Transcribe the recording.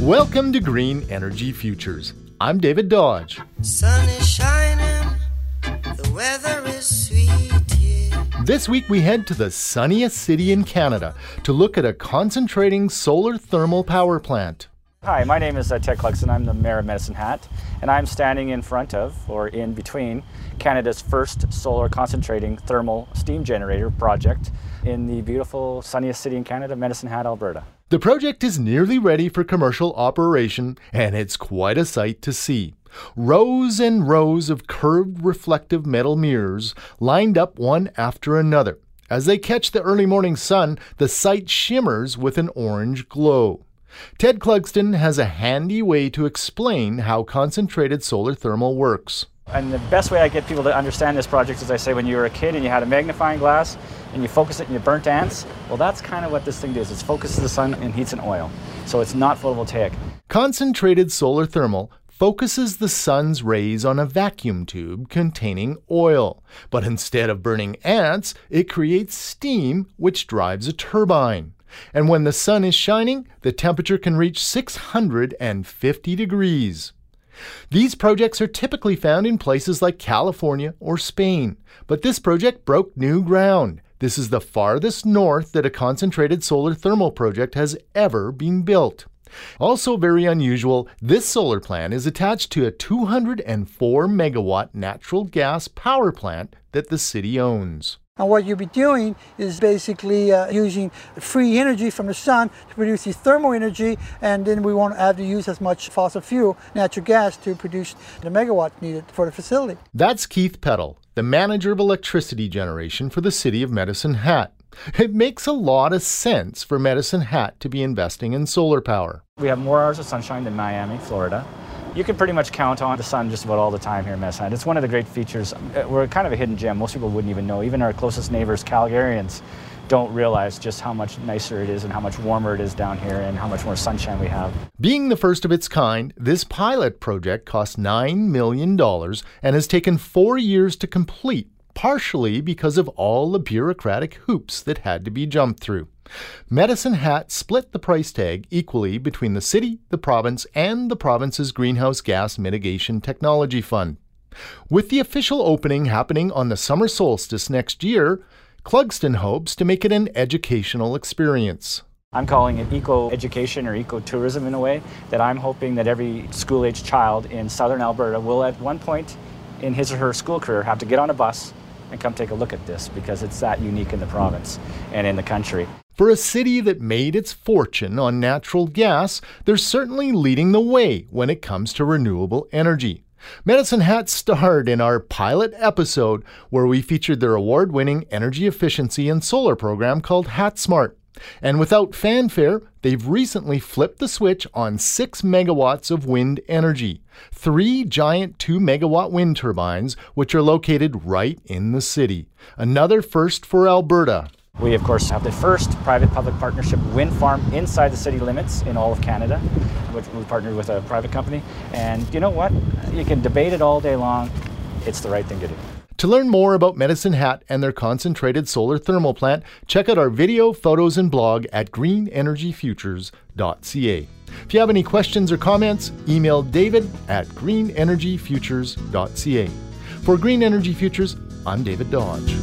Welcome to Green Energy Futures. I'm David Dodge. Sun is shining, the weather is sweet here. This week we head to the sunniest city in Canada to look at a concentrating solar thermal power plant. Hi, my name is uh, Ted Clugston. I'm the Mayor of Medicine Hat, and I'm standing in front of, or in between, Canada's first solar concentrating thermal steam generator project in the beautiful, sunniest city in Canada, Medicine Hat, Alberta. The project is nearly ready for commercial operation, and it's quite a sight to see. Rows and rows of curved reflective metal mirrors lined up one after another. As they catch the early morning sun, the site shimmers with an orange glow. Ted Clugston has a handy way to explain how concentrated solar thermal works. And the best way I get people to understand this project is I say when you were a kid and you had a magnifying glass and you focus it and you burnt ants, well, that's kind of what this thing does. It focuses the sun and heats an oil. So it's not photovoltaic. Concentrated solar thermal focuses the sun's rays on a vacuum tube containing oil. But instead of burning ants, it creates steam, which drives a turbine. And when the sun is shining, the temperature can reach 650 degrees. These projects are typically found in places like California or Spain, but this project broke new ground. This is the farthest north that a concentrated solar thermal project has ever been built. Also, very unusual, this solar plant is attached to a 204 megawatt natural gas power plant that the city owns. And what you'll be doing is basically uh, using free energy from the sun to produce the thermal energy, and then we won't have to use as much fossil fuel, natural gas, to produce the megawatts needed for the facility. That's Keith Peddle, the manager of electricity generation for the city of Medicine Hat. It makes a lot of sense for Medicine Hat to be investing in solar power. We have more hours of sunshine than Miami, Florida. You can pretty much count on the sun just about all the time here in Medicine. It's one of the great features. Uh, We're kind of a hidden gem. Most people wouldn't even know. Even our closest neighbors, Calgarians, don't realize just how much nicer it is and how much warmer it is down here and how much more sunshine we have. Being the first of its kind, this pilot project cost $9 million and has taken four years to complete, partially because of all the bureaucratic hoops that had to be jumped through. Medicine Hat split the price tag equally between the city, the province, and the province's Greenhouse Gas Mitigation Technology Fund. With the official opening happening on the summer solstice next year, Clugston hopes to make it an educational experience. I'm calling it eco education or eco tourism in a way that I'm hoping that every school age child in southern Alberta will at one point in his or her school career have to get on a bus and come take a look at this because it's that unique in the province and in the country. For a city that made its fortune on natural gas, they're certainly leading the way when it comes to renewable energy. Medicine Hat starred in our pilot episode where we featured their award winning energy efficiency and solar program called HatSmart. And without fanfare, they've recently flipped the switch on 6 megawatts of wind energy. Three giant 2 megawatt wind turbines, which are located right in the city. Another first for Alberta. We, of course, have the first private public partnership wind farm inside the city limits in all of Canada, which we partnered with a private company. And you know what? You can debate it all day long. It's the right thing to do. To learn more about Medicine Hat and their concentrated solar thermal plant, check out our video, photos, and blog at greenenergyfutures.ca. If you have any questions or comments, email david at greenenergyfutures.ca. For Green Energy Futures, I'm David Dodge.